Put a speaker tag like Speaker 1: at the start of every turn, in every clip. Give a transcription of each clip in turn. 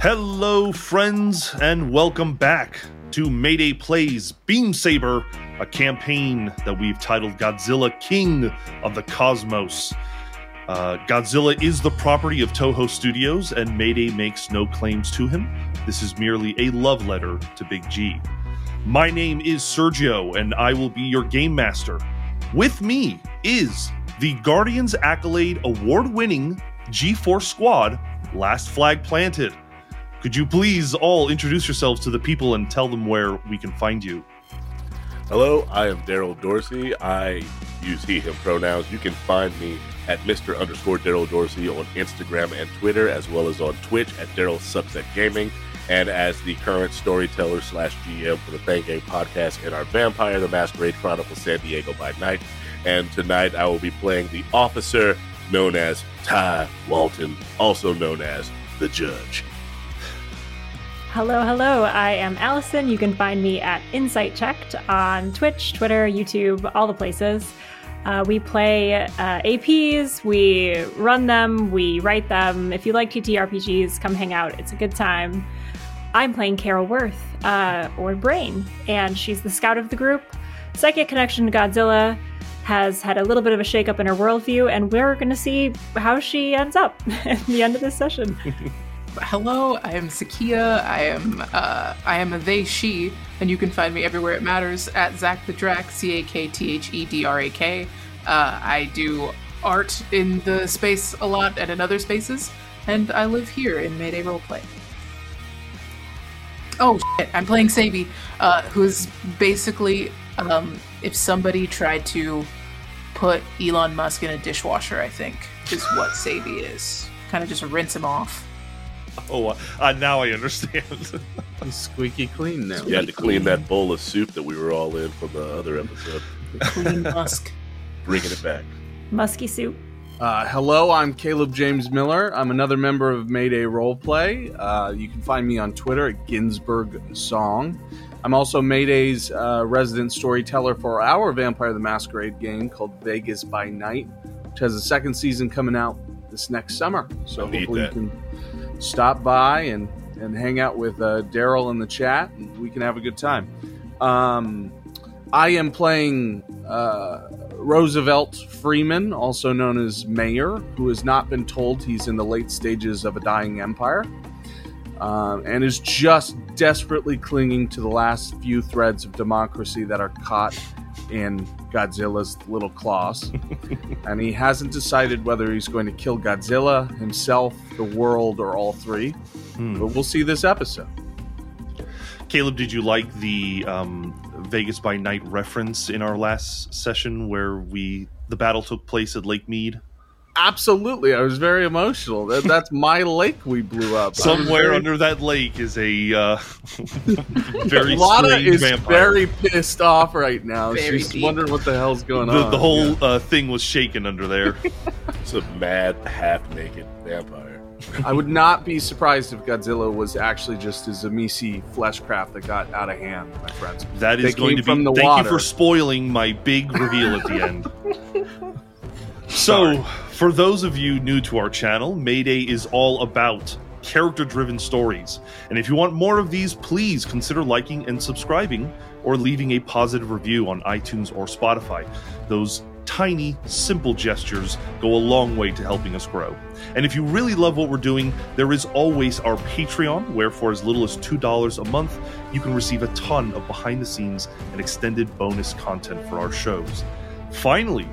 Speaker 1: Hello, friends, and welcome back to Mayday Plays Beam Saber, a campaign that we've titled Godzilla King of the Cosmos. Uh, Godzilla is the property of Toho Studios, and Mayday makes no claims to him. This is merely a love letter to Big G. My name is Sergio, and I will be your game master. With me is the Guardians Accolade award winning G4 squad, Last Flag Planted. Could you please all introduce yourselves to the people and tell them where we can find you?
Speaker 2: Hello, I am Darryl Dorsey. I use he, him pronouns. You can find me at Mr. underscore Darryl Dorsey on Instagram and Twitter, as well as on Twitch at Darryl Sucks at Gaming, and as the current storyteller slash GM for the Thang Game podcast in our Vampire the Masquerade Chronicles San Diego by Night. And tonight I will be playing the officer known as Ty Walton, also known as the Judge.
Speaker 3: Hello, hello. I am Allison. You can find me at Insight Checked on Twitch, Twitter, YouTube, all the places. Uh, we play uh, APs, we run them, we write them. If you like TTRPGs, come hang out. It's a good time. I'm playing Carol Worth, uh, or Brain, and she's the scout of the group. Psychic connection to Godzilla has had a little bit of a shakeup in her worldview, and we're going to see how she ends up at the end of this session.
Speaker 4: hello, I am Zakiya. I am uh, I am a they she, and you can find me everywhere it matters at Zak the Drak, C A K T H E D R A K. Uh, I do art in the space a lot and in other spaces, and I live here in Mayday Roleplay. Oh shit! I'm playing Cebi, uh, who's basically um, if somebody tried to put Elon Musk in a dishwasher, I think is what Cebi is. Kind of just rinse him off.
Speaker 1: Oh, uh, now I understand.
Speaker 5: He's squeaky clean now.
Speaker 2: You had to clean that bowl of soup that we were all in from the other episode.
Speaker 4: Clean Musk.
Speaker 2: Bringing it back.
Speaker 3: Musky soup.
Speaker 5: Uh, hello, I'm Caleb James Miller. I'm another member of Mayday Roleplay. Uh, you can find me on Twitter at Ginsberg Song. I'm also Mayday's uh, resident storyteller for our Vampire the Masquerade game called Vegas by Night, which has a second season coming out this next summer. So
Speaker 2: I need
Speaker 5: hopefully you can stop by and, and hang out with uh, Darryl in the chat, and we can have a good time. Um, I am playing uh, Roosevelt Freeman, also known as Mayor, who has not been told he's in the late stages of a dying empire, um, and is just desperately clinging to the last few threads of democracy that are caught in Godzilla's little claws. and he hasn't decided whether he's going to kill Godzilla, himself, the world, or all three.
Speaker 1: Hmm.
Speaker 5: But we'll see this episode.
Speaker 1: Caleb, did you like the um, Vegas by Night reference in our last session where we the battle took place at Lake Mead?
Speaker 5: Absolutely, I was very emotional. That, that's my lake we blew up.
Speaker 1: Somewhere
Speaker 5: very-
Speaker 1: under that lake is a uh, very
Speaker 5: Lana
Speaker 1: strange
Speaker 5: is
Speaker 1: vampire.
Speaker 5: very pissed off right now.
Speaker 4: Very
Speaker 5: She's
Speaker 4: deep.
Speaker 5: wondering what the hell's going
Speaker 1: the,
Speaker 5: on.
Speaker 1: the whole
Speaker 5: Yeah.
Speaker 1: uh, thing was shaken under there.
Speaker 2: It's a mad, half naked vampire.
Speaker 5: I would not be surprised if Godzilla was actually just a Tzimisce fleshcraft that got out of hand, my friends.
Speaker 1: That is
Speaker 5: They
Speaker 1: going to be.
Speaker 5: from
Speaker 1: thank
Speaker 5: water.
Speaker 1: you for spoiling my big reveal at the end. so, for those of you new to our channel, Mayday is all about character driven stories. And if you want more of these, please consider liking and subscribing or leaving a positive review on iTunes or Spotify. Those tiny, simple gestures go a long way to helping us grow. And if you really love what we're doing, there is always our Patreon, where for as little as $2 a month, you can receive a ton of behind the scenes and extended bonus content for our shows. Finally,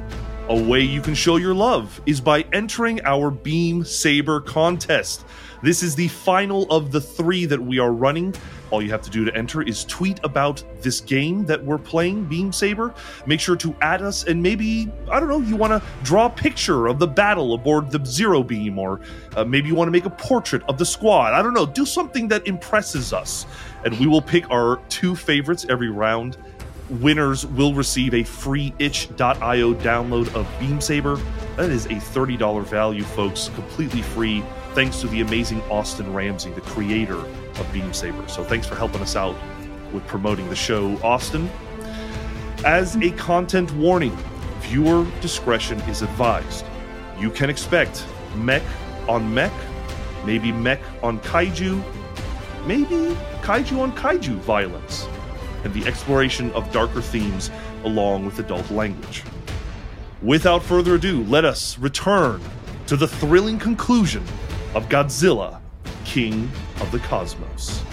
Speaker 1: a way you can show your love is by entering our Beam Saber contest. This is the final of the three that we are running. All you have to do to enter is tweet about this game that we're playing, Beam Saber. Make sure to add us, and maybe, I don't know, you want to draw a picture of the battle aboard the Zero Beam, or uh, maybe you want to make a portrait of the squad. I don't know, do something that impresses us. And we will pick our two favorites every round winners will receive a free itch.io download of Beam Saber. That is a $30 value, folks, completely free, thanks to the amazing Austin Ramsay, the creator of Beam Saber. So thanks for helping us out with promoting the show, Austin. As a content warning, viewer discretion is advised. You can expect mech on mech, maybe mech on kaiju, maybe kaiju on kaiju violence, and the exploration of darker themes along with adult language. Without further ado, let us return to the thrilling conclusion of Godzilla, King of the Cosmos.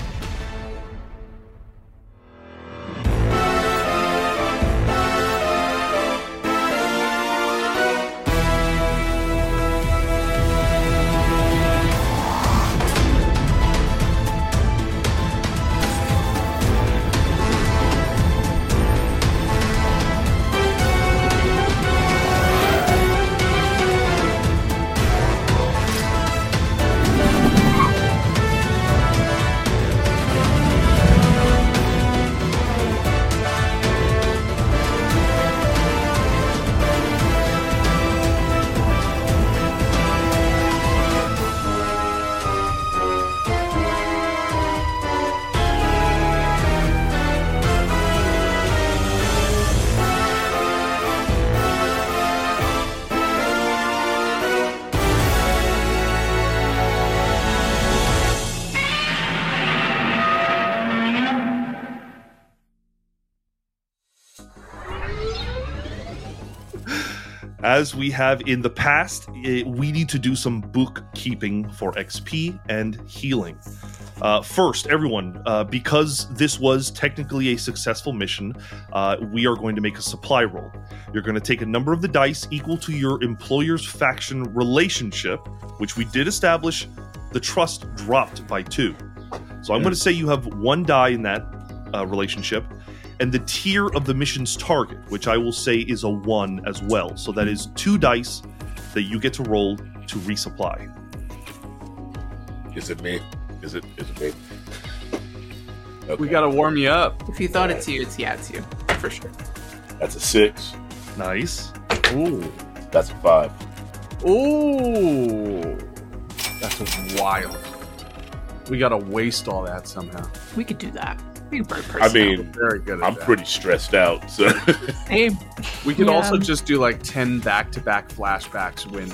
Speaker 1: As we have in the past, eh, we need to do some bookkeeping for XP and healing. Uh, first, everyone, uh, because this was technically a successful mission, uh, we are going to make a supply roll. You're going to take a number of the dice equal to your employer's faction relationship, which we did establish the trust dropped by two. So I'm going to say you have one die in that uh, relationship, and the tier of the mission's target, which I will say is a one as well. So that is two dice that you get to roll to resupply.
Speaker 2: Is it me? Is it? Is it me? Okay.
Speaker 5: We gotta warm you up.
Speaker 4: If you thought it's you, it's yeah, it's you for sure.
Speaker 2: That's a six.
Speaker 1: Nice.
Speaker 5: Ooh.
Speaker 2: That's a five.
Speaker 5: Ooh. That's wild. We gotta waste all that somehow.
Speaker 4: We could do that. We could burn
Speaker 2: I mean,
Speaker 5: Very good
Speaker 2: I'm
Speaker 5: that.
Speaker 2: pretty stressed out. So
Speaker 4: Same.
Speaker 5: We could
Speaker 3: Yeah.
Speaker 5: also just do like 10 back to back flashbacks when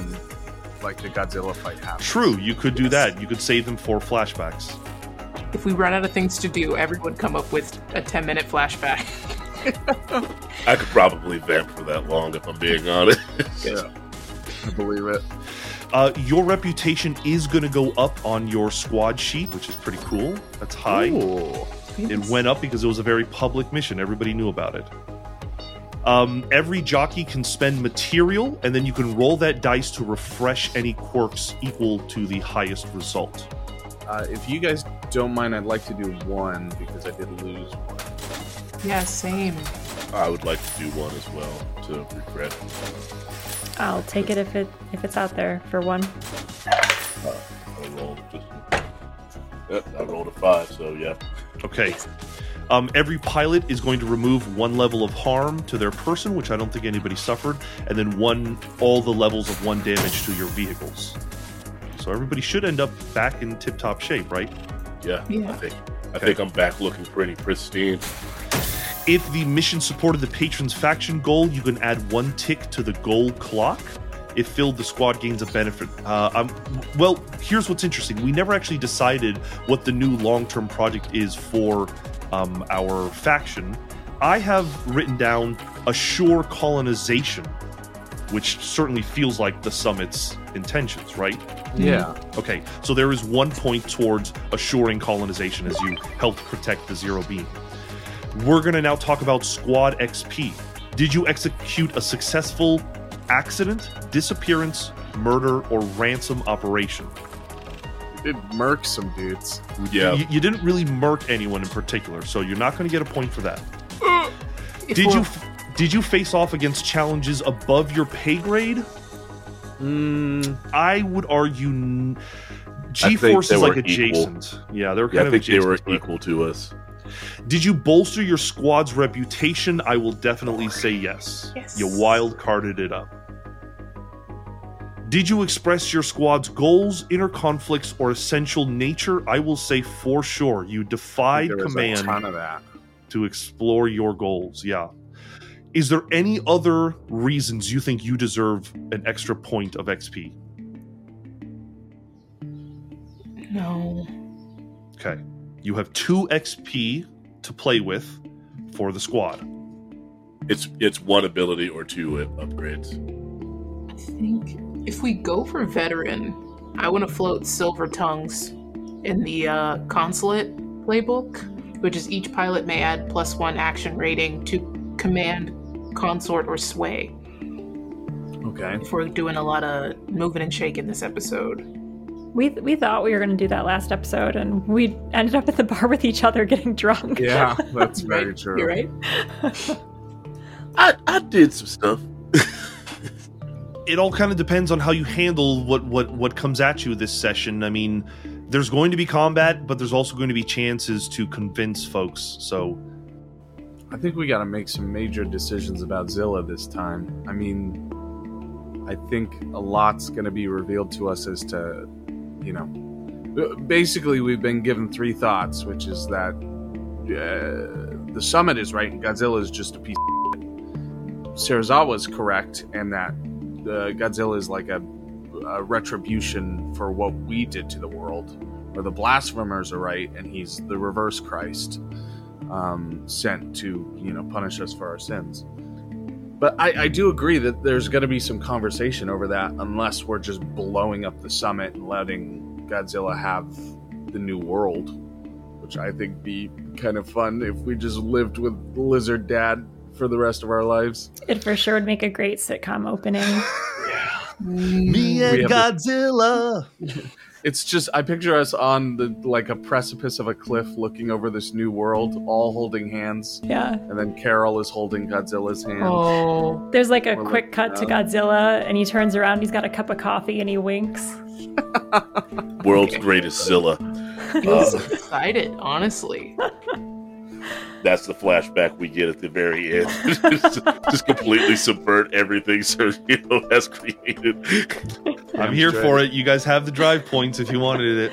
Speaker 5: like the Godzilla fight happens.
Speaker 1: True, you could do that. You could save them for flashbacks.
Speaker 4: If we run out of things to do, everyone come up with a 10 minute flashback.
Speaker 2: I could probably vamp for that long if I'm being honest.
Speaker 5: Yeah. I believe it.
Speaker 1: Uh, your reputation is going to go up on your squad sheet, which is pretty cool. That's high.
Speaker 5: Ooh.
Speaker 1: It went up because it was a very public mission. Everybody knew about it. Um, every jockey can spend material, and then you can roll that dice to refresh any quirks equal to the highest result.
Speaker 5: Uh, if you guys don't mind, I'd like to do one because I did lose one.
Speaker 4: Yeah, same.
Speaker 2: I would like to do one as well to regret.
Speaker 3: I'll take it if it if it's out there for one.
Speaker 2: I rolled just. Yep, I rolled a five, so yeah.
Speaker 1: Okay. Um, every pilot is going to remove one level of harm to their person, which I don't think anybody suffered, and then one all the levels of one damage to your vehicles. So everybody should end up back in tip-top shape, right?
Speaker 2: Yeah,
Speaker 4: Yeah.
Speaker 2: I think I
Speaker 1: Okay.
Speaker 2: think I'm back looking pretty pristine.
Speaker 1: If the mission supported the patron's faction goal, you can add one tick to the goal clock. If filled, the squad gains a benefit. Uh, um, well, here's what's interesting. We never actually decided what the new long term project is for um, our faction. I have written down assure colonization, which certainly feels like the summit's intentions, right?
Speaker 5: Yeah.
Speaker 1: Okay, so there is one point towards assuring colonization as you helped protect the zero beam. We're going to now talk about squad XP. Did you execute a successful accident, disappearance, murder, or ransom operation?
Speaker 5: You Did murk some dudes.
Speaker 2: Yeah,
Speaker 1: You, you didn't really murk anyone in particular, so you're not going to get a point for that.
Speaker 4: If
Speaker 1: Did you did you face off against challenges above your pay grade?
Speaker 5: Mm,
Speaker 1: I would argue n-
Speaker 2: I think
Speaker 1: G-force
Speaker 2: they
Speaker 1: is like
Speaker 2: were equal.
Speaker 1: adjacent. Yeah, they're kind
Speaker 2: yeah, I
Speaker 1: of
Speaker 2: think they were
Speaker 1: but-
Speaker 2: equal to us.
Speaker 1: Did you bolster your squad's reputation? I will definitely say yes.
Speaker 4: Yes.
Speaker 1: You wild carded it up. Did you express your squad's goals, inner conflicts, or essential nature? I will say for sure. You defied
Speaker 5: there was a
Speaker 1: command
Speaker 5: ton of that.
Speaker 1: to explore your goals. Yeah. Is there any other reasons you think you deserve an extra point of XP?
Speaker 4: No.
Speaker 1: Okay. You have two XP to play with for the squad.
Speaker 2: It's it's one ability or two upgrades.
Speaker 4: I think if we go for veteran, I want to float silver tongues in the uh, consulate playbook, which is each pilot may add plus one action rating to command, consort, or sway.
Speaker 5: Okay.
Speaker 4: If we're doing a lot of moving and shaking this episode.
Speaker 3: We we thought we were going to do that last episode, and we ended up at the bar with each other getting drunk.
Speaker 5: Yeah, that's very
Speaker 4: right.
Speaker 5: true.
Speaker 4: You're right.
Speaker 2: I I did some stuff.
Speaker 1: It all kind of depends on how you handle what what what comes at you this session. I mean, there's going to be combat, but there's also going to be chances to convince folks. So,
Speaker 5: I think we got to make some major decisions about Zilla this time. I mean, I think a lot's going to be revealed to us as to, you know, basically we've been given three thoughts, which is that uh, the summit is right and Godzilla is just a piece. Of Serizawa is correct, and that uh, Godzilla is like a, a retribution for what we did to the world. Or the blasphemers are right, and he's the reverse Christ um, sent to you know punish us for our sins. But I, I do agree that there's going to be some conversation over that, unless we're just blowing up the summit and letting Godzilla have the new world, which I think be kind of fun if we just lived with Lizard Dad for the rest of our lives.
Speaker 3: It for sure would make a great sitcom opening.
Speaker 1: me and
Speaker 5: have
Speaker 1: Godzilla.
Speaker 5: It's just I picture us on the like a precipice of a cliff, looking over this new world, all holding hands,
Speaker 3: Yeah.
Speaker 5: and then Carol is holding Godzilla's hand.
Speaker 4: Oh,
Speaker 3: There's like a
Speaker 5: Or
Speaker 3: quick
Speaker 5: like,
Speaker 3: cut to
Speaker 5: uh,
Speaker 3: Godzilla, and he turns around. He's got a cup of coffee, and he winks.
Speaker 2: World's greatest Zilla.
Speaker 4: feels excited, honestly.
Speaker 2: That's the flashback we get at the very end. just, just completely subvert everything Sergio has created.
Speaker 1: I'm here for it. You guys have the drive points if you wanted it.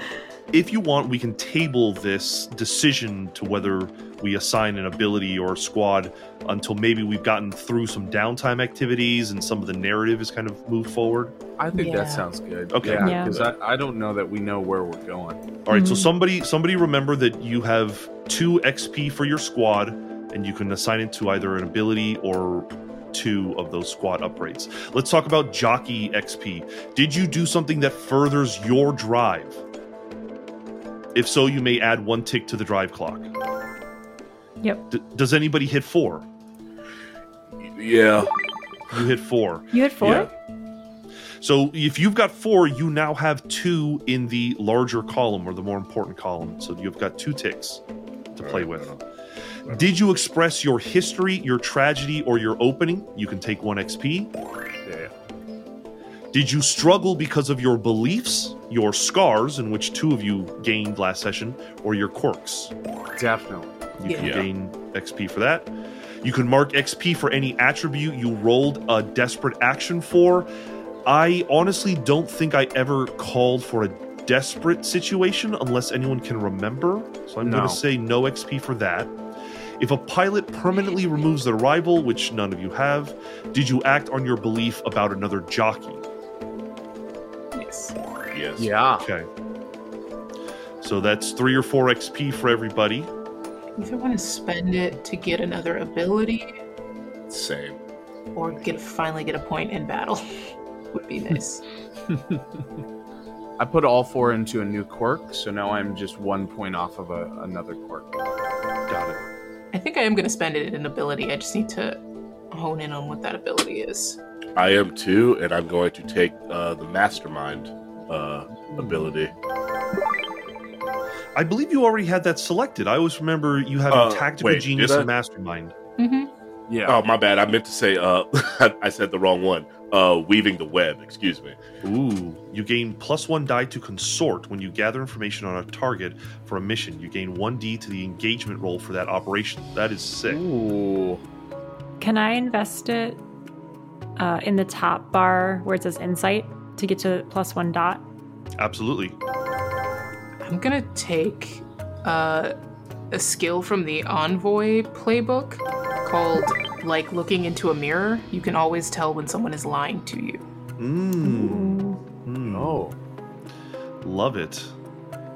Speaker 1: If you want, we can table this decision to whether we assign an ability or a squad until maybe we've gotten through some downtime activities and some of the narrative is kind of moved forward.
Speaker 5: I think
Speaker 4: Yeah.
Speaker 5: that sounds good.
Speaker 1: Okay.
Speaker 5: Yeah,
Speaker 3: Yeah.
Speaker 5: because I, I don't know that we know where we're going.
Speaker 1: All right, so
Speaker 3: Mhm.
Speaker 1: somebody somebody remember that you have 2 XP for your squad and you can assign it to either an ability or two of those squad upgrades. Let's talk about jockey XP. Did you do something that furthers your drive? If so, you may add one tick to the drive clock.
Speaker 3: Yep.
Speaker 1: D- does anybody hit 4?
Speaker 2: Yeah.
Speaker 1: You hit 4.
Speaker 3: You hit four.
Speaker 2: Yeah.
Speaker 1: So if you've got 4, you now have 2 in the larger column or the more important column. So you've got 2 ticks to play with. Did you express your history, your tragedy, or your opening? You can take one XP.
Speaker 5: Yeah.
Speaker 1: Did you struggle because of your beliefs, your scars, in which two of you gained last session, or your quirks?
Speaker 5: Definitely.
Speaker 1: You can
Speaker 2: Yeah.
Speaker 1: gain XP for that. You can mark XP for any attribute you rolled a desperate action for. I honestly don't think I ever called for a desperate situation unless anyone can remember. So I'm
Speaker 5: No.
Speaker 1: going to say no XP for that. If a pilot permanently removes their rival, which none of you have, did you act on your belief about another jockey?
Speaker 4: Yes.
Speaker 2: Yes.
Speaker 5: Yeah.
Speaker 1: Okay. So that's three or four XP for everybody.
Speaker 4: If I want to spend it to get another ability
Speaker 2: Same.
Speaker 4: or get finally get a point in battle, would be nice.
Speaker 5: I put all four into a new quirk, so now I'm just one point off of a, another quirk.
Speaker 1: Got it.
Speaker 4: I think I am going to spend it in ability. I just need to hone in on what that ability is.
Speaker 2: I am too, and I'm going to take uh, the mastermind uh, ability.
Speaker 1: I believe you already had that selected. I always remember you having
Speaker 2: Uh,
Speaker 1: tactical
Speaker 2: wait,
Speaker 1: genius and mastermind.
Speaker 4: Mm-hmm.
Speaker 5: Yeah.
Speaker 2: Oh, my bad. I meant to say. Uh, I said the wrong one. Uh, weaving the web. Excuse me.
Speaker 1: Ooh, you gain plus one die to consort when you gather information on a target for a mission. You gain one D to the engagement roll for that operation. That is sick.
Speaker 5: Ooh.
Speaker 3: Can I invest it uh, in the top bar where it says insight to get to plus one dot?
Speaker 1: Absolutely.
Speaker 4: I'm to take uh, a skill from the Envoy playbook called, like, looking into a mirror. You can always tell when someone is lying to you.
Speaker 1: Mm. Mm.
Speaker 5: Oh.
Speaker 1: Love it.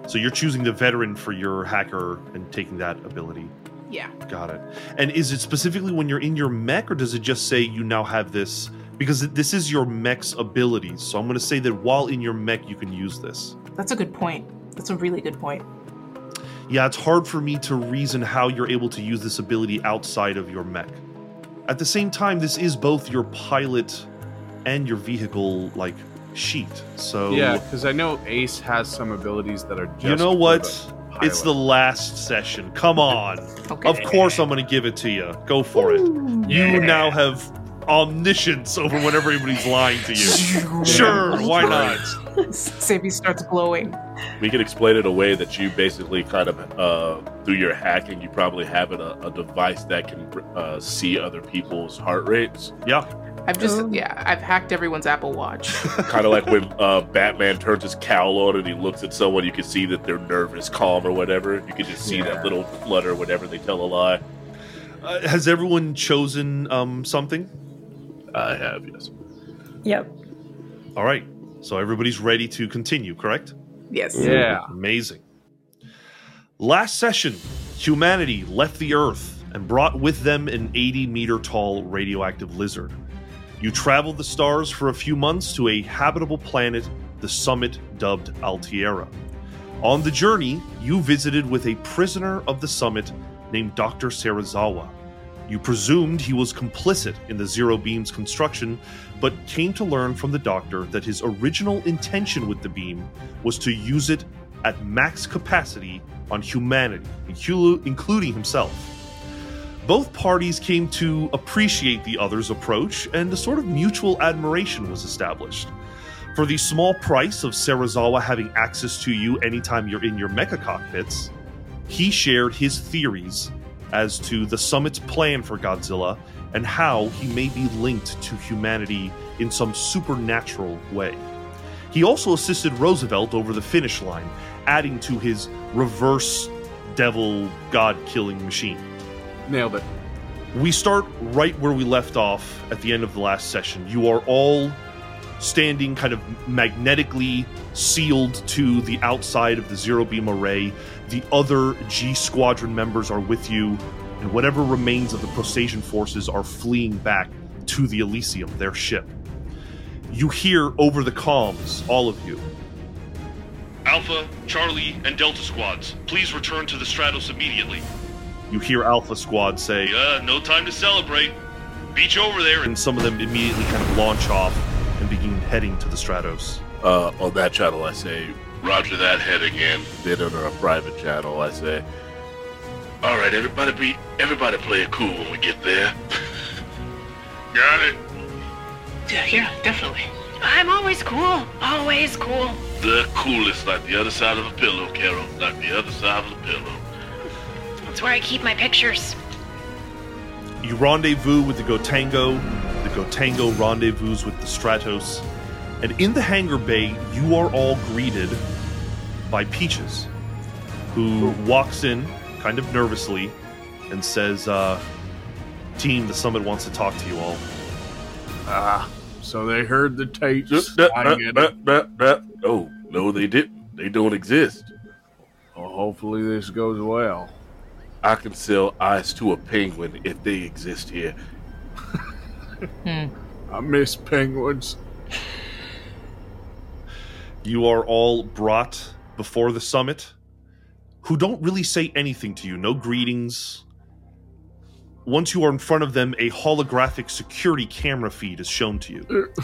Speaker 1: So you're choosing the veteran for your hacker and taking that ability.
Speaker 4: Yeah.
Speaker 1: Got it. And is it specifically when you're in your mech, or does it just say you now have this? Because this is your mech's abilities. So I'm going to say that while in your mech, you can use this.
Speaker 4: That's a good point. That's a really good point.
Speaker 1: Yeah, it's hard for me to reason how you're able to use this ability outside of your mech. At the same time, this is both your pilot and your vehicle like sheet. So
Speaker 5: Yeah, because I know Ace has some abilities that are just.
Speaker 1: you know what?
Speaker 5: the
Speaker 1: It's the last session. Come on.
Speaker 4: Okay.
Speaker 1: Of course, I'm going to give it to you. Go for it. You now have omniscience over whenever anybody's lying to you. Sure, why not?
Speaker 4: Savvy starts glowing.
Speaker 2: We can explain it a way that you basically kind of, uh, through your hacking, you probably have it, a, a device that can uh, see other people's heart rates.
Speaker 1: Yeah,
Speaker 4: I've just
Speaker 3: Oh.
Speaker 4: yeah, I've hacked everyone's Apple Watch.
Speaker 2: kind of like when uh, Batman turns his cowl on and he looks at someone, you can see that they're nervous, calm, or whatever. You can just see
Speaker 5: Yeah.
Speaker 2: that little flutter whenever they tell a lie.
Speaker 1: uh, has everyone chosen um, something?
Speaker 2: I have, yes.
Speaker 3: Yep.
Speaker 1: All right, so everybody's ready to continue, correct?
Speaker 4: yes.
Speaker 5: Yeah.
Speaker 1: Amazing. Last session, humanity left the Earth and brought with them an 80 meter tall radioactive lizard. You traveled the stars for a few months to a habitable planet, the summit dubbed Altierra. On the journey, you visited with a prisoner of the summit named Dr. Serizawa. You presumed he was complicit in the Zero Beam's construction, but came to learn from the doctor that his original intention with the beam was to use it at max capacity on humanity, including himself. Both parties came to appreciate the other's approach, and a sort of mutual admiration was established. For the small price of Serizawa having access to you anytime you're in your mecha cockpits, he shared his theories as to the summit's plan for Godzilla and how he may be linked to humanity in some supernatural way. He also assisted Roosevelt over the finish line, adding to his reverse devil god killing machine.
Speaker 5: Nailed it.
Speaker 1: We start right where we left off at the end of the last session. You are all standing kind of magnetically sealed to the outside of the zero beam array. The other G Squadron members are with you, and whatever remains of the Prostasian forces are fleeing back to the Elysium, their ship. You hear over the comms, all of you. Alpha, Charlie, and Delta squads, please return to the Stratos immediately. You hear Alpha Squad say, uh, no time to celebrate. Beach over there. And some of them immediately kind of launch off and begin heading to the Stratos.
Speaker 2: Uh, on that channel, I say, Roger that, head again. Then on our private channel, I say, All right, everybody, be everybody play it cool when we get there. Got it.
Speaker 6: Yeah, yeah, definitely. I'm always cool. Always cool.
Speaker 2: The coolest, like the other side of a pillow, Carol. Like the other side of the pillow.
Speaker 6: That's where I keep my pictures.
Speaker 1: You rendezvous with the Gotengo. The Gotengo rendezvous with the Stratos. And in the hangar bay, you are all greeted by Peaches, who walks in kind of nervously and says, uh, Team, the summit wants to talk to you all.
Speaker 5: Ah, so they heard the tapes.
Speaker 2: Uh,
Speaker 5: I
Speaker 2: uh,
Speaker 5: get
Speaker 2: uh, uh, uh, Oh, no, they didn't. They don't exist.
Speaker 5: Well, hopefully this goes well.
Speaker 2: I can sell eyes to a penguin if they exist here.
Speaker 5: I miss penguins.
Speaker 1: You are all brought before the summit, who don't really say anything to you, no greetings. Once you are in front of them, a holographic security camera feed is shown to you. Uh.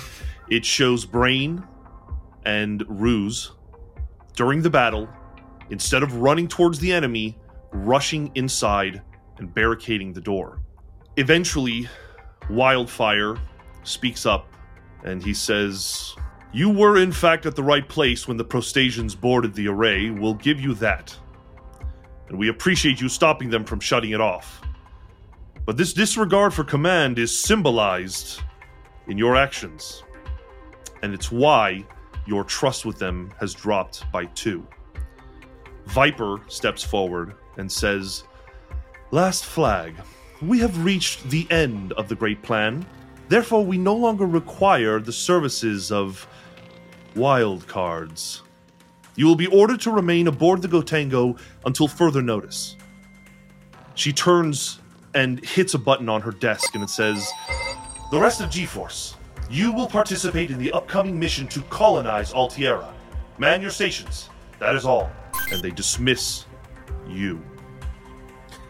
Speaker 1: It shows Brain and Ruse during the battle, instead of running towards the enemy, rushing inside and barricading the door. Eventually, Wildfire speaks up and he says, You were in fact at the right place when the Prostasians boarded the array. We'll give you that. And we appreciate you stopping them from shutting it off. But this disregard for command is symbolized in your actions. And it's why your trust with them has dropped by two. Viper steps forward and says, Last flag. We have reached the end of the Great Plan. Therefore, we no longer require the services of wild cards. You will be ordered to remain aboard the Gotengo until further notice. She turns and hits a button on her desk and it says, The rest of G Force, you will participate in the upcoming mission to colonize Altierra. Man your stations. That is all. And they dismiss you.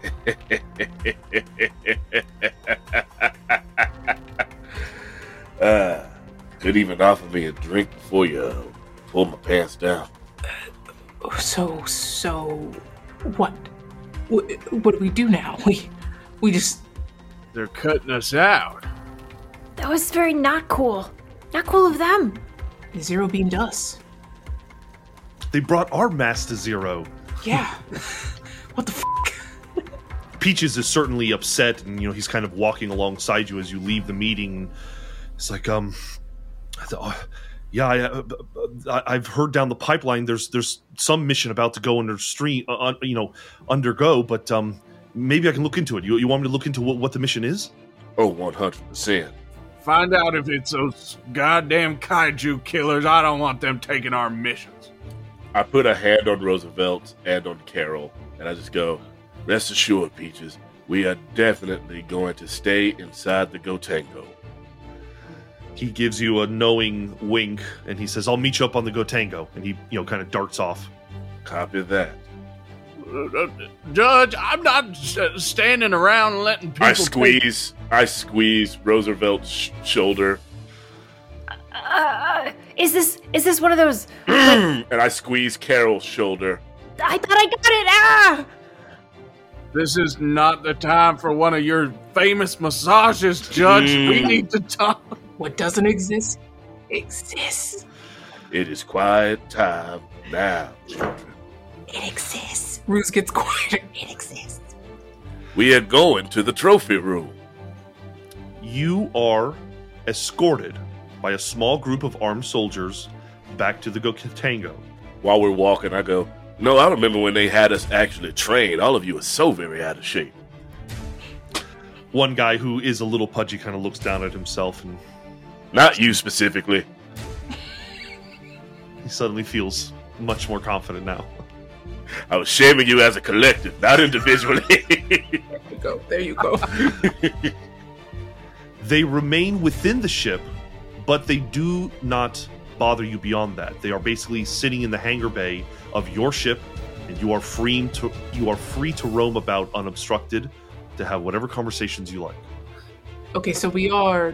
Speaker 2: uh, could even offer me a drink before you uh, pull my pants down.
Speaker 4: So, so, what? What, what do we do now? We, we just.
Speaker 5: They're cutting us out.
Speaker 3: That was very not cool. Not cool of them.
Speaker 4: Zero beamed us.
Speaker 1: They brought our mass to zero.
Speaker 4: Yeah. what the f?
Speaker 1: Peaches is certainly upset, and you know he's kind of walking alongside you as you leave the meeting. It's like, um, I thought, uh, yeah, I, uh, uh, I, have heard down the pipeline. There's there's some mission about to go under stream, uh, you know, undergo, but um, maybe I can look into it. You, you want me to look into what, what the mission is?
Speaker 2: Oh, one hundred percent.
Speaker 5: Find out if it's those goddamn kaiju killers. I don't want them taking our missions.
Speaker 2: I put a hand on Roosevelt and on Carol, and I just go, Rest assured, Peaches, we are definitely going to stay inside the Gotengo.
Speaker 1: He gives you a knowing wink and he says, I'll meet you up on the Gotengo. And he, you know, kind of darts off.
Speaker 2: Copy that.
Speaker 5: Uh, Judge, I'm not standing around letting people.
Speaker 2: I squeeze. Take... I squeeze Roosevelt's sh- shoulder.
Speaker 3: Uh, is this is this one of those?
Speaker 2: and I squeeze Carol's shoulder.
Speaker 3: I thought I got it. Ah!
Speaker 5: This is not the time for one of your famous massages, Judge. Mm. We need to talk.
Speaker 4: What doesn't exist exists.
Speaker 2: It is quiet time now, children.
Speaker 3: It exists.
Speaker 4: Ruse gets quieter.
Speaker 3: It exists.
Speaker 2: We are going to the trophy room.
Speaker 1: You are escorted by a small group of armed soldiers back to the Gotengo.
Speaker 2: While we're walking, I go, no, I remember when they had us actually trained. All of you are so very out of shape.
Speaker 1: One guy who is a little pudgy kind of looks down at himself and.
Speaker 2: Not you specifically.
Speaker 1: he suddenly feels much more confident now.
Speaker 2: I was shaming you as a collective, not individually.
Speaker 4: there you go. There you go.
Speaker 1: they remain within the ship, but they do not bother you beyond that. They are basically sitting in the hangar bay of your ship, and you are free to you are free to roam about unobstructed, to have whatever conversations you like.
Speaker 4: Okay, so we are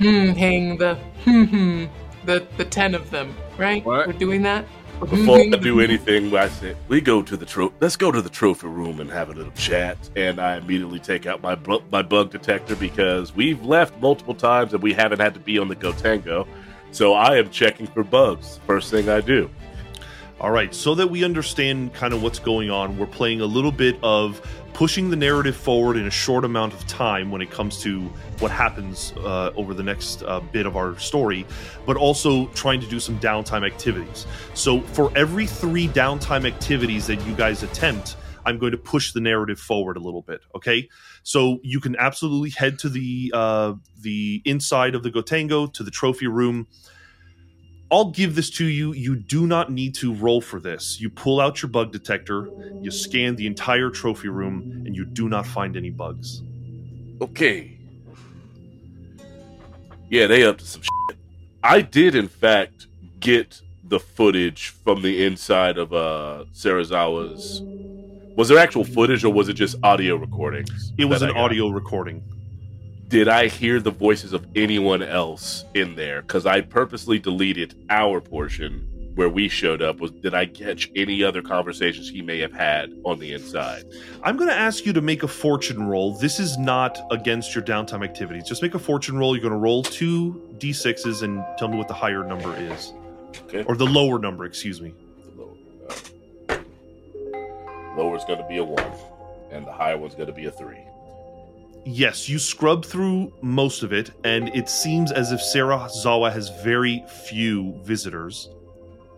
Speaker 4: hmm hang the hmm hmm the the ten of them, right?
Speaker 5: What?
Speaker 4: We're doing that.
Speaker 2: Before I do anything, I said we go to the tro- let's go to the trophy room and have a little chat. And I immediately take out my bu- my bug detector because we've left multiple times and we haven't had to be on the Gotengo. So I am checking for bugs. First thing I do.
Speaker 1: All right, so that we understand kind of what's going on, we're playing a little bit of pushing the narrative forward in a short amount of time when it comes to what happens uh, over the next uh, bit of our story, but also trying to do some downtime activities. So, for every three downtime activities that you guys attempt, I'm going to push the narrative forward a little bit. Okay, so you can absolutely head to the uh, the inside of the Gotengo to the trophy room. I'll give this to you. You do not need to roll for this. You pull out your bug detector, you scan the entire trophy room, and you do not find any bugs.
Speaker 2: Okay. Yeah, they up to some shit. I did, in fact, get the footage from the inside of uh Serizawa's. Was there actual footage, or was it just audio recordings?
Speaker 1: It was an audio recording
Speaker 2: did I hear the voices of anyone else in there? Because I purposely deleted our portion where we showed up. Was did I catch any other conversations he may have had on the inside?
Speaker 1: I'm going to ask you to make a fortune roll. This is not against your downtime activities. Just make a fortune roll. You're going to roll two d6s and tell me what the higher number is,
Speaker 2: okay.
Speaker 1: or the lower number. Excuse me.
Speaker 2: The lower, uh, lower is going to be a one, and the higher one's going to be a three
Speaker 1: yes, you scrub through most of it, and it seems as if Serizawa has very few visitors.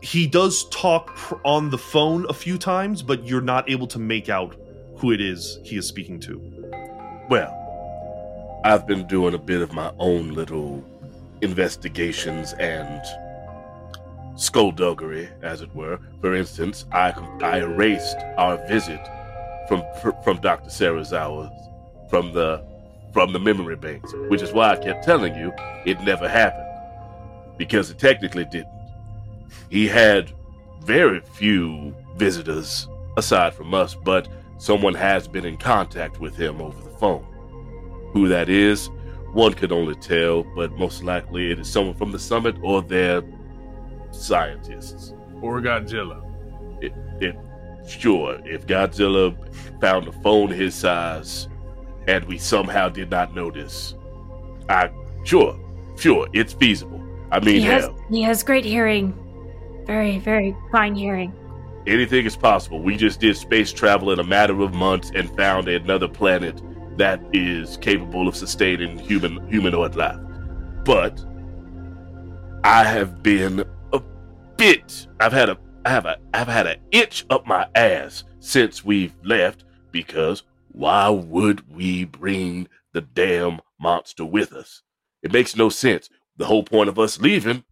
Speaker 1: He does talk pr- on the phone a few times, but you're not able to make out who it is he is speaking to.
Speaker 2: Well, I've been doing a bit of my own little investigations, and skullduggery, as it were. For instance, I I erased our visit from from Dr. Serizawa from the from the memory banks, which is why I kept telling you it never happened because it technically didn't. He had very few visitors aside from us, but someone has been in contact with him over the phone. Who that is, one can only tell, but most likely it is someone from the summit or their scientists.
Speaker 5: Or Godzilla.
Speaker 2: It, it, sure, if Godzilla found a phone his size and we somehow did not notice, I, sure, sure, it's feasible. I mean,
Speaker 3: He has
Speaker 2: hell,
Speaker 3: he has great hearing. Very, very fine hearing.
Speaker 2: anything is possible. We just did space travel in a matter of months and found another planet that is capable of sustaining human humanoid life. But I have been a bit. I've had a. I have a. I've had an itch up my ass since we've left because why would we bring the damn monster with us? It makes no sense. The whole point of us leaving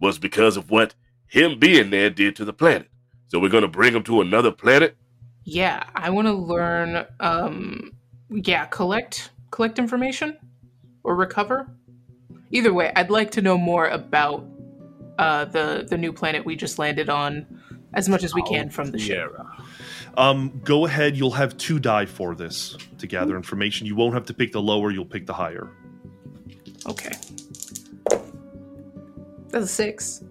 Speaker 2: was because of what him being there did to the planet. So we're gonna bring him to another planet.
Speaker 4: Yeah, I want to learn. Um, yeah, collect collect information or recover. Either way, I'd like to know more about uh, the the new planet we just landed on, as much as we can from the ship.
Speaker 5: Sierra.
Speaker 1: Um, go ahead. You'll have two die for this to gather information. You won't have to pick the lower. You'll pick the higher.
Speaker 4: Okay, that's a six.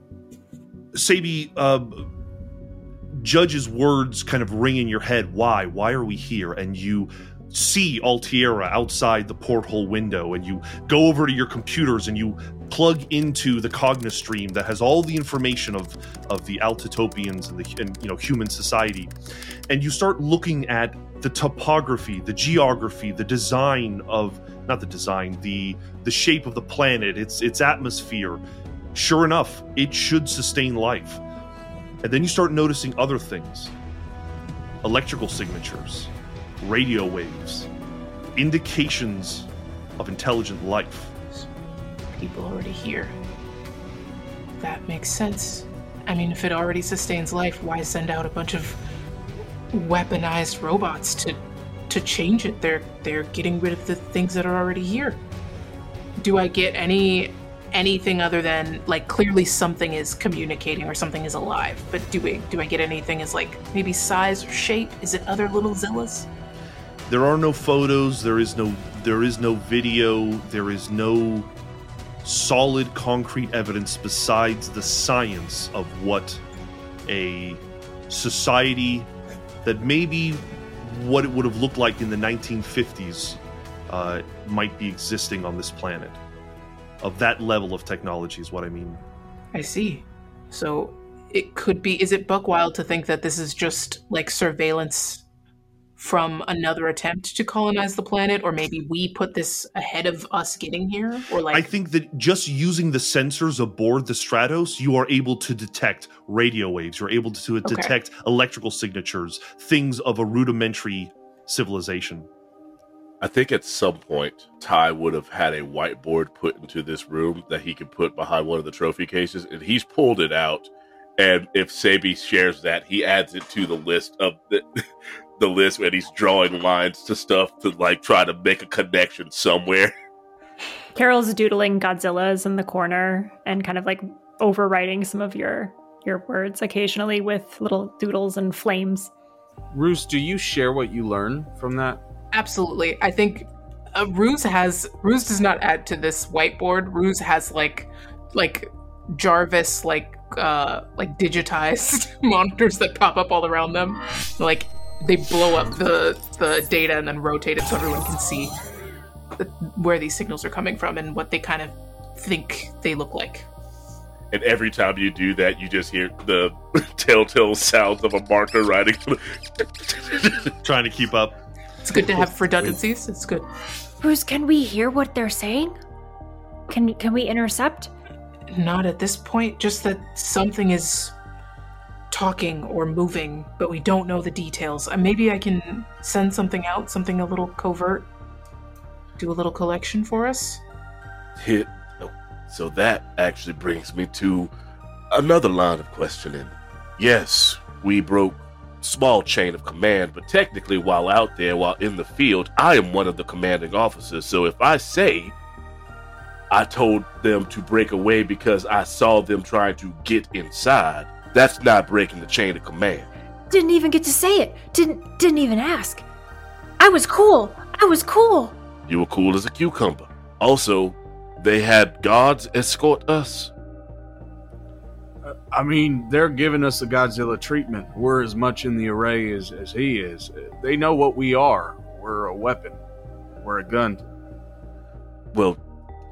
Speaker 1: Cebi, uh, Judge's words kind of ring in your head. Why? Why are we here? And you see Altierra outside the porthole window, and you go over to your computers and you plug into the Cognos stream that has all the information of of the Altitopians and the and you know human society, and you start looking at the topography, the geography, the design of not the design, the the shape of the planet, its its atmosphere. Sure enough, it should sustain life. And then you start noticing other things electrical signatures, radio waves, indications of intelligent life.
Speaker 4: People already here. That makes sense. I mean, if it already sustains life, why send out a bunch of weaponized robots to to change it? They're they're getting rid of the things that are already here. Do I get any anything other than like clearly something is communicating or something is alive? But do we do I get anything as like maybe size or shape? Is it other little Zillas?
Speaker 1: There are no photos, there is no there is no video, there is no solid concrete evidence besides the science of what a society that maybe what it would have looked like in the 1950s uh, might be existing on this planet. Of that level of technology is what I mean.
Speaker 4: I see. So it could be. Is it buckwild to think that this is just like surveillance from another attempt to colonize the planet, or maybe we put this ahead of us getting here, or like
Speaker 1: I think that just using the sensors aboard the Stratos, you are able to detect radio waves. You're able to
Speaker 4: Okay.
Speaker 1: detect electrical signatures, things of a rudimentary civilization.
Speaker 2: I think at some point Ty would have had a whiteboard put into this room that he could put behind one of the trophy cases, and he's pulled it out. And if Cebi shares that, he adds it to the list of the, the list where he's drawing lines to stuff to like try to make a connection somewhere.
Speaker 3: Carol's doodling Godzillas in the corner and kind of like overwriting some of your your words occasionally with little doodles and flames.
Speaker 5: Ruse, do you share what you learn from that?
Speaker 4: absolutely. I think uh, Ruse has Ruse does not add to this whiteboard. Ruse has like like Jarvis like uh like digitized monitors that pop up all around them. Like they blow up the the data and then rotate it so everyone can see the, where these signals are coming from and what they kind of think they look like.
Speaker 2: And every time you do that, you just hear the telltale sounds of a marker writing.
Speaker 1: Trying to keep up.
Speaker 4: It's good to have redundancies. It's good.
Speaker 3: Bruce, can we hear what they're saying? Can can we intercept?
Speaker 4: Not at this point, just that something is talking or moving, but we don't know the details. Uh, maybe I can send something out, something a little covert. Do a little collection for us.
Speaker 2: hit. So that actually brings me to Another line of questioning. Yes, we broke small chain of command, but technically, while out there, while in the field, I am one of the commanding officers. So if I say I told them to break away because I saw them trying to get inside, that's not breaking the chain of command.
Speaker 7: Didn't even get to say it. Didn't didn't even ask. I was cool. I was cool.
Speaker 2: You were cool as a cucumber. Also, they had guards escort us.
Speaker 5: Uh, I mean, they're giving us the Godzilla treatment. We're as much in the array as, as he is. Uh, they know what we are. We're a weapon. We're a gun.
Speaker 2: Well,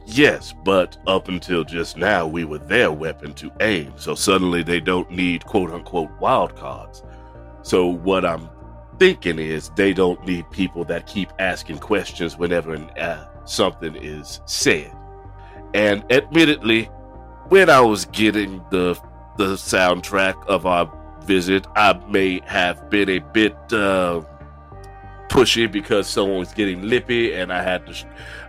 Speaker 2: yes, but up until just now, we were their weapon to aim. So suddenly they don't need quote unquote wild cards. So what I'm thinking is they don't need people that keep asking questions whenever uh, something is said. And admittedly, when I was getting the the soundtrack of our visit, I may have been a bit uh, pushy because someone was getting lippy, and I had to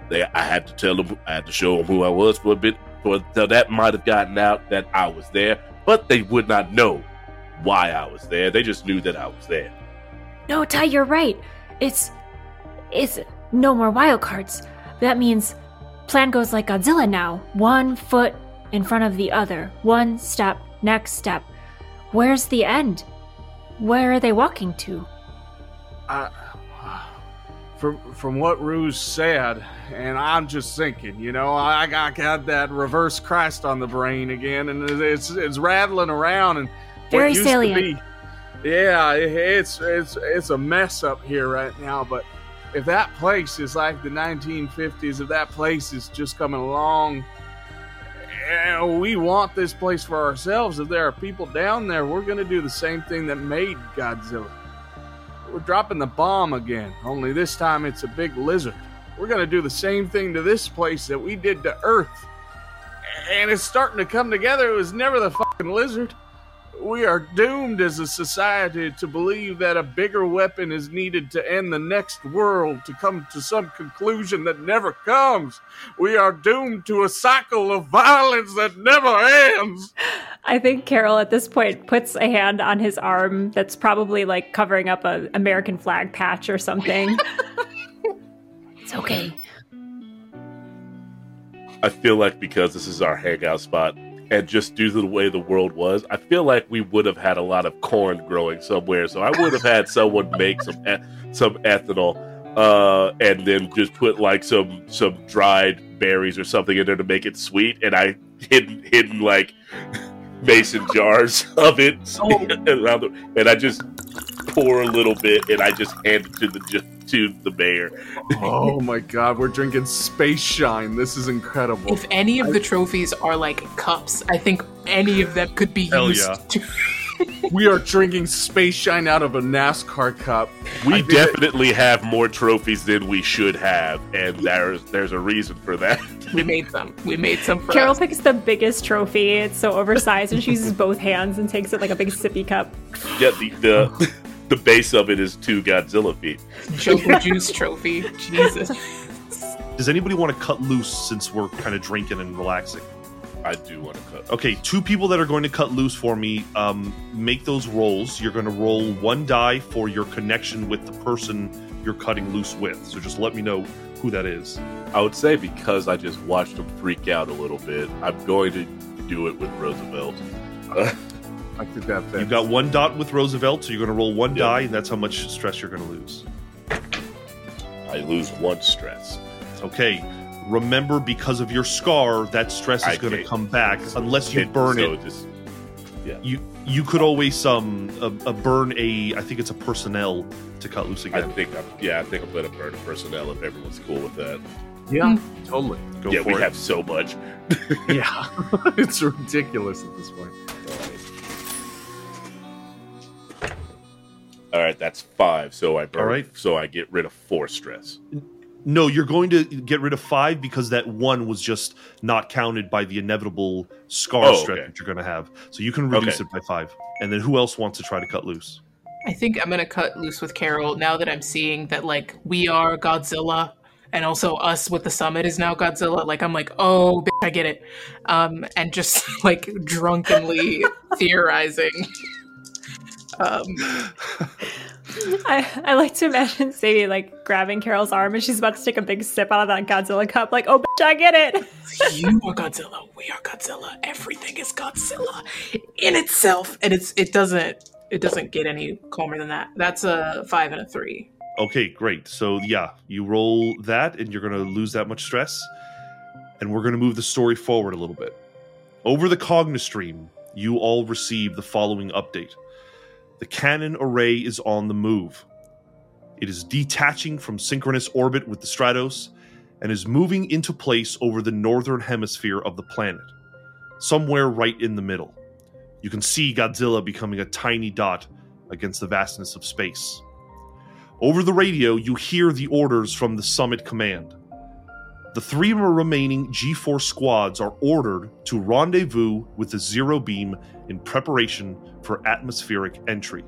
Speaker 2: they I had to tell them I had to show them who I was for a bit. For so that might have gotten out that I was there, but they would not know why I was there. They just knew that I was there.
Speaker 7: No, Ty, you're right. It's it's no more wild cards. That means plan goes like Godzilla now. One foot in front of the other. One step, next step. Where's the end? Where are they walking to?
Speaker 5: I, from from what Ruse said, and I'm just thinking, you know, I, I got that reverse Christ on the brain again, and it's it's rattling around and what
Speaker 7: Very
Speaker 5: to
Speaker 7: salient.
Speaker 5: be- yeah, it- it's it's it's a mess up here right now. But if that place is like the 1950s, if that place is just coming along, and we want this place for ourselves. If there are people down there, we're gonna do the same thing that made Godzilla. We're dropping the bomb again, only this time it's a big lizard. We're gonna do the same thing to this place that we did to Earth. And it's starting to come together. It was never the fucking lizard. We are doomed as a society to believe that a bigger weapon is needed to end the next world, to come to some conclusion that never comes. We are doomed to a cycle of violence that never ends.
Speaker 3: I think Carol at this point puts a hand on his arm that's probably like covering up an American flag patch or something.
Speaker 7: It's okay.
Speaker 2: I feel like because this is our hangout spot, and just due to the way the world was, I feel like we would have had a lot of corn growing somewhere. So I would have had someone make some some ethanol, uh, and then just put like some some dried berries or something in there to make it sweet. And I hidden hidden like mason jars of it oh. around the, and I just pour a little bit, and I just hand it to the to the mayor.
Speaker 5: Oh my god, we're drinking space shine. This is incredible.
Speaker 4: If any of the trophies are like cups, I think any of them could be
Speaker 1: Hell
Speaker 4: used
Speaker 1: yeah.
Speaker 4: to.
Speaker 5: We are drinking space shine out of a NASCAR cup.
Speaker 2: We
Speaker 5: I think
Speaker 2: definitely have more trophies than we should have, and there's there's a reason for that.
Speaker 4: We made some. We made some for
Speaker 3: Carol
Speaker 4: us.
Speaker 3: picks the biggest trophy. It's so oversized and she uses both hands and takes it like a big sippy cup.
Speaker 2: Yeah, the the, the base of it is two Godzilla feet.
Speaker 4: Joker Juice trophy. Jesus.
Speaker 1: Does anybody want to cut loose since we're kind of drinking and relaxing?
Speaker 2: I do want to cut.
Speaker 1: Okay, two people that are going to cut loose for me. Um, make those rolls. You're going to roll one die for your connection with the person you're cutting loose with. So just let me know who that is.
Speaker 2: I would say because I just watched him freak out a little bit, I'm going to do it with Roosevelt. Uh,
Speaker 5: I think that fits.
Speaker 1: You've got one dot with Roosevelt, so you're going to roll one
Speaker 2: Yeah.
Speaker 1: die, and that's how much stress you're going to lose.
Speaker 2: I lose one stress.
Speaker 1: Okay. Remember, because of your scar, that stress is going to come back unless you
Speaker 2: It-
Speaker 1: burn
Speaker 2: so
Speaker 1: it.
Speaker 2: Just,
Speaker 1: You you could always um a, a burn a I think it's a personnel to cut loose
Speaker 2: I
Speaker 1: again.
Speaker 2: think I'm. Yeah, I think I'm going to burn a personnel if everyone's cool with that.
Speaker 5: yeah, totally.
Speaker 1: Go
Speaker 2: yeah,
Speaker 1: for
Speaker 2: we
Speaker 1: it.
Speaker 2: have so much.
Speaker 5: Yeah, it's ridiculous at this point.
Speaker 2: All right, that's five. So I burn.
Speaker 1: All right.
Speaker 2: So I get rid of four stress.
Speaker 1: No, you're going to get rid of five because that one was just not counted by the inevitable scar
Speaker 2: Oh,
Speaker 1: stress
Speaker 2: okay.
Speaker 1: that you're going to have. So you can reduce
Speaker 2: Okay.
Speaker 1: it by five. And then who else wants to try to cut loose?
Speaker 4: I think I'm gonna cut loose with Carol now that I'm seeing that like we are Godzilla and also us with the summit is now Godzilla. Like I'm like, oh, bitch, I get it, um, and just like drunkenly theorizing. Um,
Speaker 3: I, I like to imagine Sadie like grabbing Carol's arm and she's about to take a big sip out of that Godzilla cup, like, oh, bitch, I get it.
Speaker 4: you are Godzilla. We are Godzilla. Everything is Godzilla in itself, and it's it doesn't it doesn't get any calmer than that. That's a five and a three.
Speaker 1: Okay, great. So yeah, you roll that, and you're going to lose that much stress, and we're going to move the story forward a little bit. Over the Cognistream, you all receive the following update: the cannon array is on the move. It is detaching from synchronous orbit with the Stratos and is moving into place over the northern hemisphere of the planet, somewhere right in the middle. You can see Godzilla becoming a tiny dot against the vastness of space. Over the radio, you hear the orders from the Summit Command. The three remaining G4 squads are ordered to rendezvous with the Zero Beam in preparation for atmospheric entry.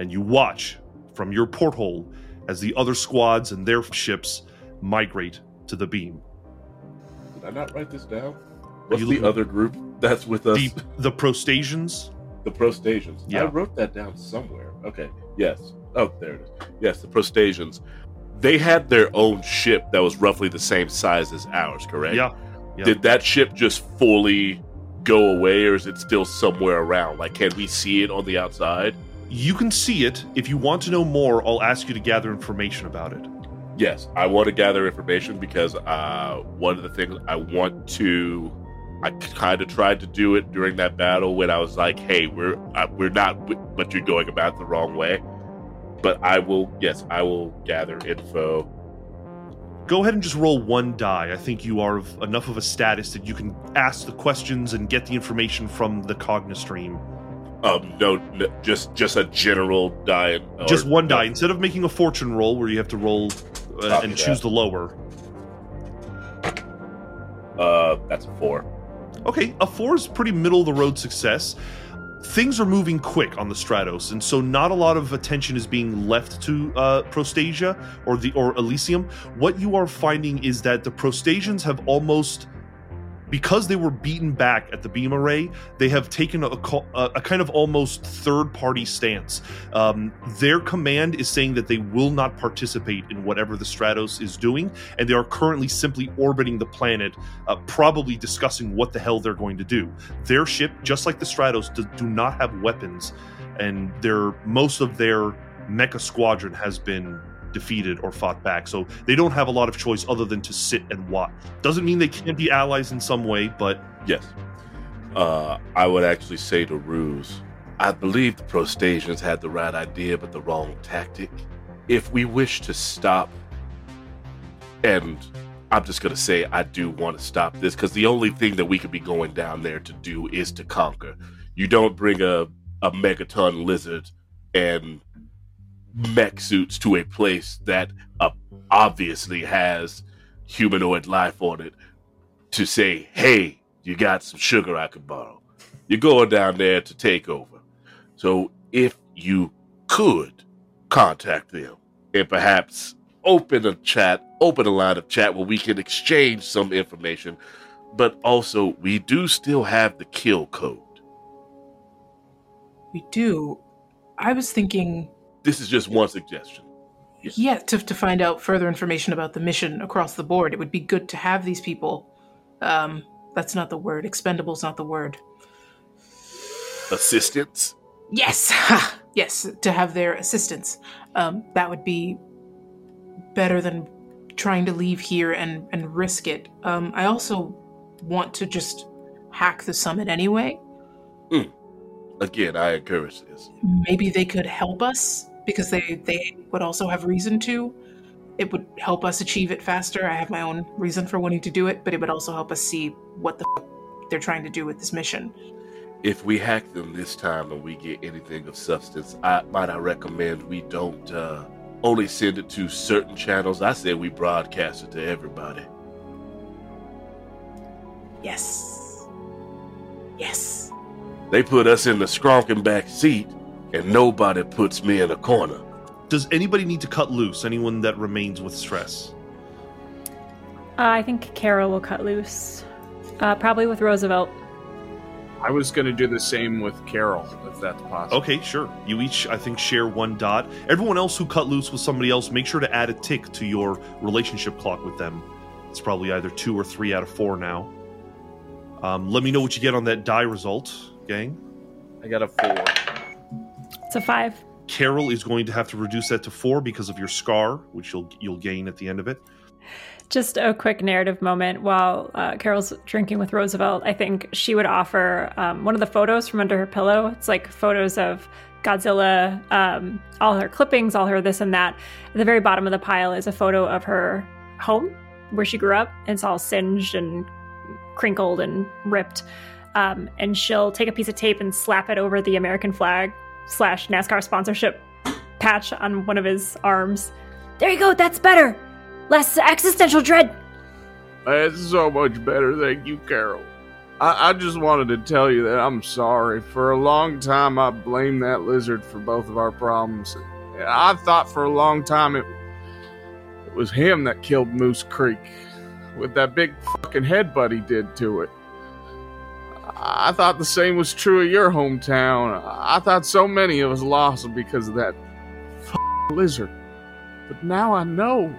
Speaker 1: And you watch from your porthole as the other squads and their ships migrate to the beam.
Speaker 2: Did I not write this down? What's
Speaker 1: you
Speaker 2: the other group that's with us?
Speaker 1: The, the Prostasians,
Speaker 2: The Prostasians.
Speaker 1: Yeah.
Speaker 2: I wrote that down somewhere. Okay. Yes. Oh, there it is. Yes, the Prostasians. They had their own ship that was roughly the same size as ours, correct?
Speaker 1: yeah, yeah.
Speaker 2: Did that ship just fully go away or is it still somewhere around? Like, can we see it on the outside?
Speaker 1: You can see it. If you want to know more, I'll ask you to gather information about it.
Speaker 2: Yes, I want to gather information because uh, one of the things I want to, I kind of tried to do it during that battle when I was like, "Hey, we're uh, we're not, but you're going about the wrong way." But I will, yes, I will gather info.
Speaker 1: Go ahead and just roll one die. I think you are of enough of a status that you can ask the questions and get the information from the Cognistream.
Speaker 2: Um, no, no just just a general die. or-
Speaker 1: Just one
Speaker 2: no,
Speaker 1: die. Instead of making a fortune roll where you have to roll uh, and
Speaker 2: that.
Speaker 1: choose the lower.
Speaker 2: Uh, that's a four.
Speaker 1: Okay, a four is pretty middle of the road success. Things are moving quick on the Stratos, and so not a lot of attention is being left to uh, Prostasia or the or Elysium. What you are finding is that the Prostasians have almost, because they were beaten back at the beam array, they have taken a, a, a kind of almost third-party stance. Um, their command is saying that they will not participate in whatever the Stratos is doing, and they are currently simply orbiting the planet uh, probably discussing what the hell they're going to do. Their ship, just like the Stratos, do, do not have weapons, and their most of their mecha squadron has been defeated or fought back. So they don't have a lot of choice other than to sit and watch. Doesn't mean they can't be allies in some way, but
Speaker 2: Yes. Uh, I would actually say to Ruse, I believe the Prostasians had the right idea but the wrong tactic. If we wish to stop, and I'm just to say I do want to stop this because the only thing that we could be going down there to do is to conquer. You don't bring a, a megaton lizard and mech suits to a place that uh, obviously has humanoid life on it to say, hey, you got some sugar I could borrow. You're going down there to take over. So if you could contact them and perhaps open a chat, open a line of chat where we can exchange some information, but also we do still have the kill code.
Speaker 4: We do. I was thinking,
Speaker 2: This is just one suggestion.
Speaker 4: yeah, to, to find out further information about the mission across the board, it would be good to have these people. Um, that's not the word. Expendable's not the word.
Speaker 2: Assistance?
Speaker 4: Yes, yes, to have their assistance. Um, that would be better than trying to leave here and, and risk it. Um, I also want to just hack the summit anyway.
Speaker 2: Again, I encourage this.
Speaker 4: Maybe they could help us because they, they would also have reason to. It would help us achieve it faster. I have my own reason for wanting to do it, but it would also help us see what the f- they're trying to do with this mission.
Speaker 2: If we hack them this time and we get anything of substance, I might I recommend we don't uh, only send it to certain channels. I say we broadcast it to everybody.
Speaker 4: Yes. Yes.
Speaker 2: They put us in the skronking back seat, and nobody puts me in a corner.
Speaker 1: does anybody need to cut loose? Anyone that remains with stress?
Speaker 3: Uh, I think Carol will cut loose. Uh, probably with Roosevelt.
Speaker 5: I was going to do the same with Carol, if that's possible.
Speaker 1: Okay, sure. You each, I think, share one dot. Everyone else who cut loose with somebody else, make sure to add a tick to your relationship clock with them. It's probably either two or three out of four now. Um, let me know what you get on that die result, gang.
Speaker 5: I got a four.
Speaker 3: It's a five.
Speaker 1: Carol is going to have to reduce that to four because of your scar, which you'll you'll gain at the end of it.
Speaker 3: Just a quick narrative moment while uh, Carol's drinking with Roosevelt. I think she would offer um, one of the photos from under her pillow. It's like photos of Godzilla, um, all her clippings, all her this and that. At the very bottom of the pile is a photo of her home where she grew up. And it's all singed and crinkled and ripped. Um, and she'll take a piece of tape and slap it over the American flag slash NASCAR sponsorship patch on one of his arms.
Speaker 7: There you go, that's better. Less existential dread.
Speaker 5: It's so much better, thank you, Carol. I, I just wanted to tell you that I'm sorry. For a long time, I blamed that lizard for both of our problems. I thought for a long time it, it was him that killed Moose Creek with that big fucking headbutt he did to it. I thought the same was true of your hometown. I thought so many of us lost because of that lizard. But now I know.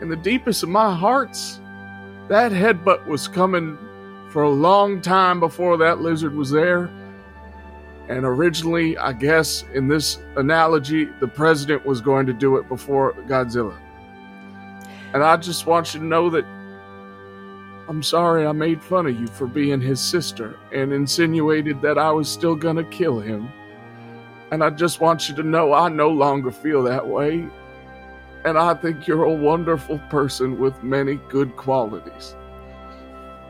Speaker 5: In the deepest of my hearts, that headbutt was coming for a long time before that lizard was there. And originally, I guess, in this analogy, the president was going to do it before Godzilla. And I just want you to know that I'm sorry I made fun of you for being his sister and insinuated that I was still gonna kill him. And I just want you to know I no longer feel that way. And I think you're a wonderful person with many good qualities.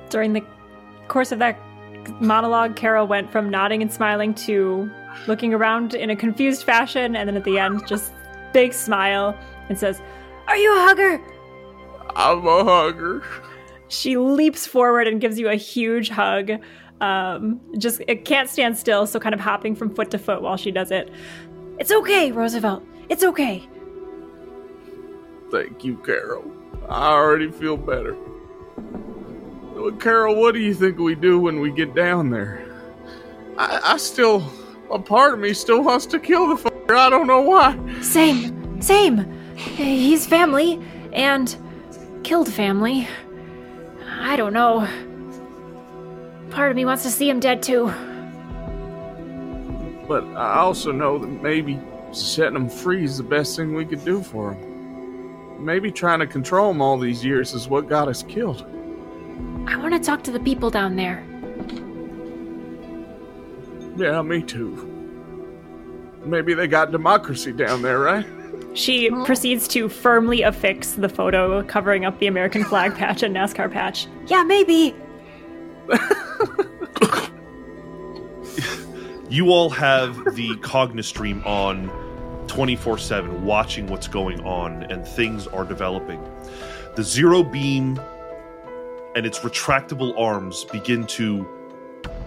Speaker 3: During the course of that monologue, Carol went from nodding and smiling to looking around in a confused fashion, and then at the end, just big smile and says,
Speaker 7: Are you a hugger?
Speaker 5: I'm a hugger.
Speaker 3: She leaps forward and gives you a huge hug. Um, just it can't stand still, so kind of hopping from foot to foot while she does it.
Speaker 7: It's okay, Roosevelt. It's okay.
Speaker 5: Thank you, Carol. I already feel better. Well, Carol, what do you think we do when we get down there? I, I still, a part of me still wants to kill the fucker. I don't know why.
Speaker 7: Same, same. He's family, and killed family. I don't know. Part of me wants to see him dead too.
Speaker 5: But I also know that maybe setting him free is the best thing we could do for him. Maybe trying to control him all these years is what got us killed.
Speaker 7: I want to talk to the people down there.
Speaker 5: Yeah, me too. Maybe they got democracy down there, right?
Speaker 3: She proceeds to firmly affix the photo covering up the American flag patch and NASCAR patch.
Speaker 7: Yeah, maybe.
Speaker 1: You all have the Cognistream on 24 7, watching what's going on, and things are developing. The zero beam and its retractable arms begin to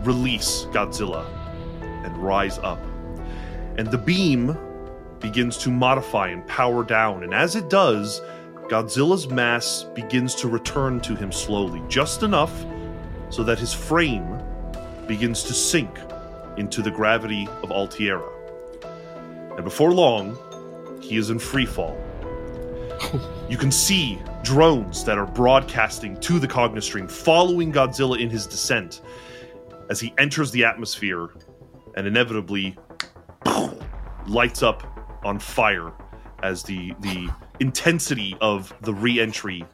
Speaker 1: release Godzilla and rise up. And the beam begins to modify and power down. And as it does, Godzilla's mass begins to return to him slowly, just enough so that his frame begins to sink into the gravity of Altierra. And before long, he is in free fall. You can see drones that are broadcasting to the Cognistream, following Godzilla in his descent as he enters the atmosphere and inevitably lights up on fire as the the intensity of the re-entry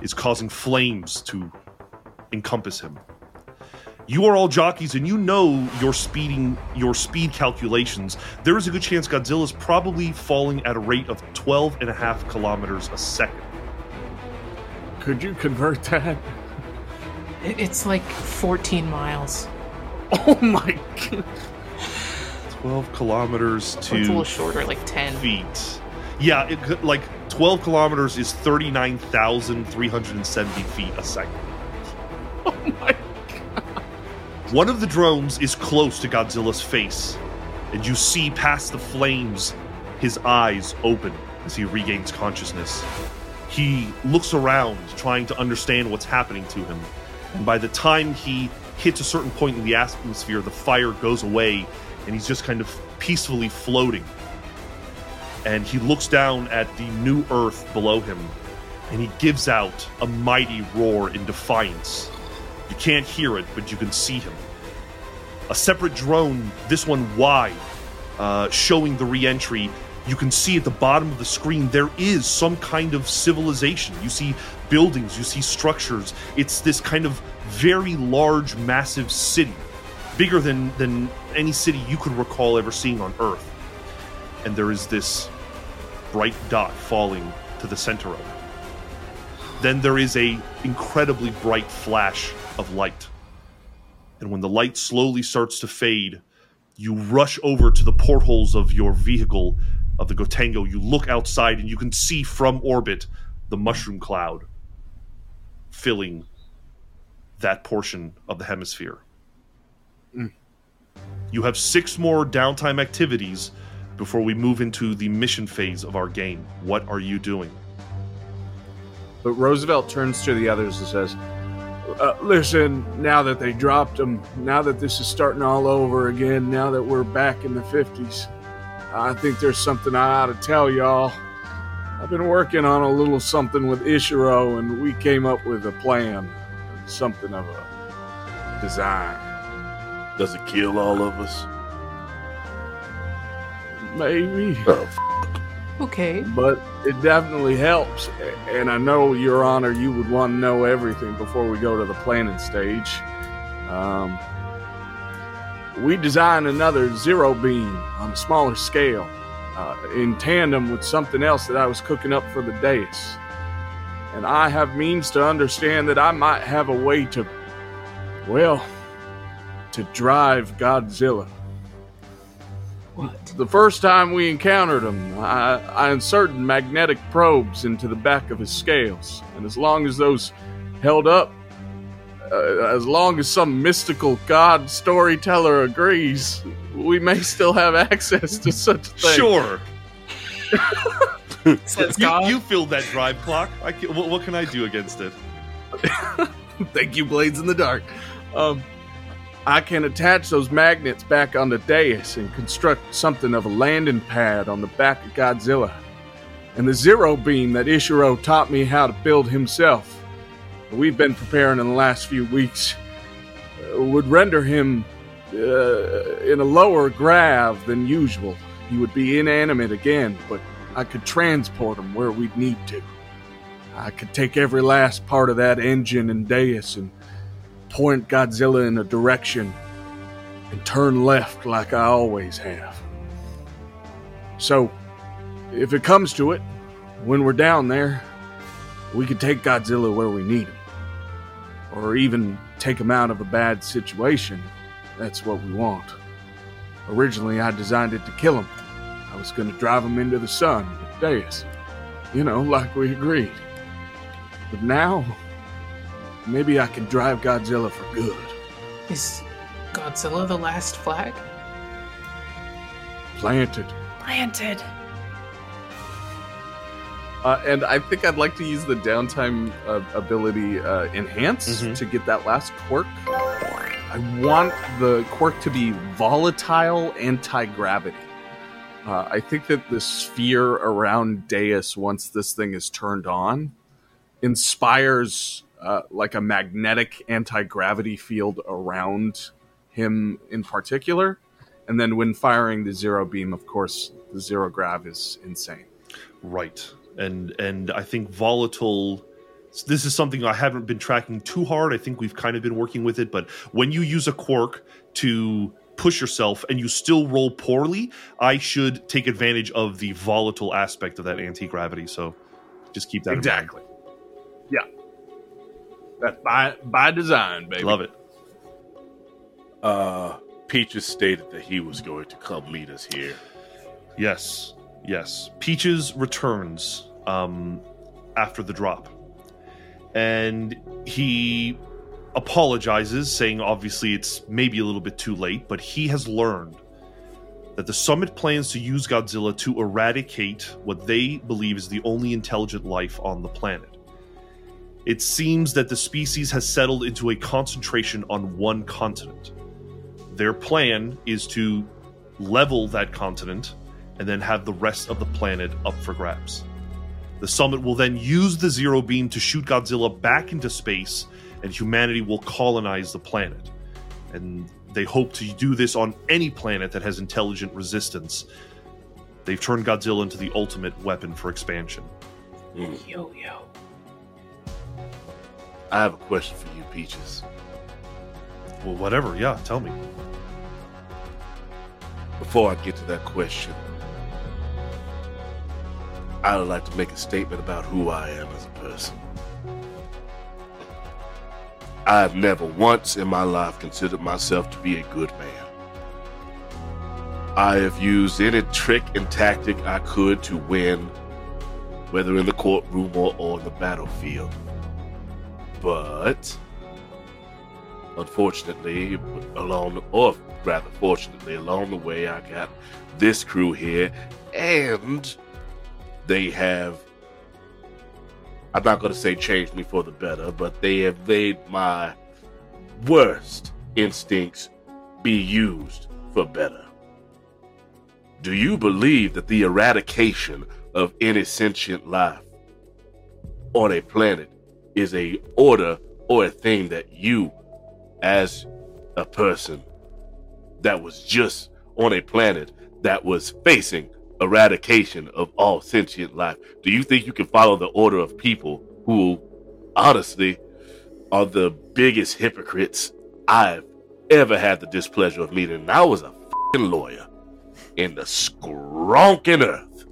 Speaker 1: is causing flames to encompass him. You are all jockeys and you know your speeding your speed calculations. There is a good chance Godzilla is probably falling at a rate of 12 and a half kilometers a second.
Speaker 5: Could you convert that?
Speaker 4: It's like 14 miles.
Speaker 5: Oh my god.
Speaker 1: 12 kilometers
Speaker 4: Or
Speaker 1: to
Speaker 4: it's a little shorter, like 10.
Speaker 1: feet. Yeah, it like 12 kilometers is 39,370 feet a second.
Speaker 5: Oh my god.
Speaker 1: One of the drones is close to Godzilla's face, and you see past the flames his eyes open as he regains consciousness. He looks around, trying to understand what's happening to him. And by the time he hits a certain point in the atmosphere, the fire goes away, and he's just kind of peacefully floating. And he looks down at the new earth below him, and he gives out a mighty roar in defiance. You can't hear it, but you can see him. A separate drone, this one wide, uh, showing the reentry. You can see at the bottom of the screen there is some kind of civilization. You see buildings, you see structures. It's this kind of very large, massive city, bigger than than any city you could recall ever seeing on Earth. And there is this bright dot falling to the center of it. Then there is a incredibly bright flash of light. And when the light slowly starts to fade, you rush over to the portholes of your vehicle of the Gotengo. You look outside and you can see from orbit the mushroom cloud filling that portion of the hemisphere. You have six more downtime activities before we move into the mission phase of our game. What are you doing?
Speaker 5: But Roosevelt turns to the others and says, uh, Listen, now that they dropped them, now that this is starting all over again, now that we're back in the 50s, I think there's something I ought to tell y'all. I've been working on a little something with Ishiro, and we came up with a plan, something of a design.
Speaker 2: Does it kill all of us?
Speaker 5: Maybe.
Speaker 2: Oh,
Speaker 4: Okay.
Speaker 5: but it definitely helps. And I know, Your Honor, you would want to know everything before we go to the planning stage. Um, we designed another zero beam on a smaller scale, uh, in tandem with something else that I was cooking up for the Deus. And I have means to understand that I might have a way to, well, to drive Godzilla.
Speaker 4: What?
Speaker 5: The first time we encountered him, I, I inserted magnetic probes into the back of his scales, and as long as those held up, uh, as long as some mystical god storyteller agrees, we may still have access to such a thing.
Speaker 1: Sure. You, you filled that drive clock. I can, what, what can I do against it?
Speaker 5: Thank you, Blades in the Dark. Um, I can attach those magnets back on the Deus and construct something of a landing pad on the back of Godzilla. And the zero beam that Ishiro taught me how to build himself, we've been preparing in the last few weeks, uh, would render him uh, in a lower grav than usual. He would be inanimate again, but I could transport him where we'd need to. I could take every last part of that engine and Deus and point Godzilla in a direction and turn left like I always have. So, if it comes to it, when we're down there, we could take Godzilla where we need him. Or even take him out of a bad situation. That's what we want. Originally, I designed it to kill him. I was going to drive him into the sun with Deus. You know, like we agreed. But now, maybe I can drive Godzilla for good.
Speaker 4: Is Godzilla the last flag?
Speaker 5: Planted.
Speaker 3: Planted.
Speaker 5: Uh, and I think I'd like to use the downtime uh, ability uh, enhance
Speaker 1: Mhm.
Speaker 5: to get that last quirk. I want the quirk to be volatile anti gravity. Uh, I think that the sphere around Deus, once this thing is turned on, inspires uh, like a magnetic anti gravity field around him in particular. And then when firing the zero beam, of course, the zero grav is insane.
Speaker 1: Right. And and I think volatile this is something I haven't been tracking too hard. I think we've kind of been working with it, but when you use a quirk to push yourself and you still roll poorly, I should take advantage of the volatile aspect of that anti-gravity. So just keep that in mind.
Speaker 5: Exactly. Yeah. That's by by design, baby.
Speaker 1: Love it.
Speaker 2: uh, Peaches stated that he was going to come lead us here.
Speaker 1: Yes, yes. Peaches returns um, after the drop, and he apologizes, saying obviously it's maybe a little bit too late, but he has learned that the summit plans to use Godzilla to eradicate what they believe is the only intelligent life on the planet. It seems that the species has settled into a concentration on one continent. Their plan is to level that continent and then have the rest of the planet up for grabs. The summit will then use the zero beam to shoot Godzilla back into space, and humanity will colonize the planet. And they hope to do this on any planet that has intelligent resistance. They've turned Godzilla into the ultimate weapon for expansion.
Speaker 4: Yo, yo.
Speaker 2: I have a question for you, Peaches.
Speaker 1: Well, whatever, yeah, tell me.
Speaker 2: Before I get to that question, I would like to make a statement about who I am as a person. I have never once in my life considered myself to be a good man. I have used any trick and tactic I could to win, whether in the courtroom or on the battlefield. But unfortunately, along or rather fortunately, along the way, I got this crew here, and they have. I'm not going to say changed me for the better, but they have made my worst instincts be used for better. Do you believe that the eradication of any sentient life on a planet is a order or a thing that you as a person that was just on a planet that was facing eradication of all sentient life. Do you think you can follow the order of people who, honestly, are the biggest hypocrites I've ever had the displeasure of meeting? And I was a lawyer in the skronking earth.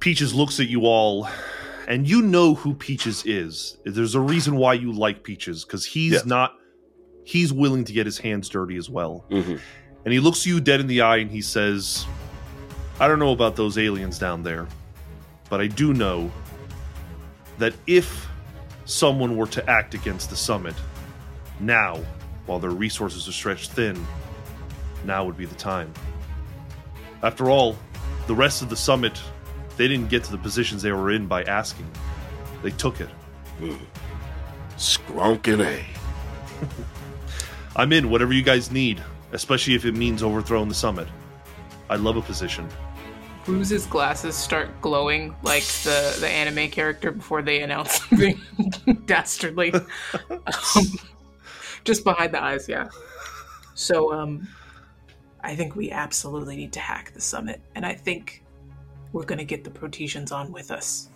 Speaker 1: Peaches looks at you all, and you know who Peaches is. There's a reason why you like Peaches, because he's
Speaker 2: Yes.
Speaker 1: not. He's willing to get his hands dirty as well.
Speaker 2: Mm-hmm.
Speaker 1: And he looks you dead in the eye and he says, I don't know about those aliens down there, but I do know that if someone were to act against the summit, now, while their resources are stretched thin, now would be the time. After all, the rest of the summit, they didn't get to the positions they were in by asking. They took it.
Speaker 2: Skronking A.
Speaker 1: I'm in whatever you guys need, especially if it means overthrowing the summit. I love a position.
Speaker 4: Ruse's glasses start glowing like the, the anime character before they announce something dastardly. Um, just behind the eyes, yeah. So, um, I think we absolutely need to hack the summit, and I think we're gonna get the Prostasians on with us.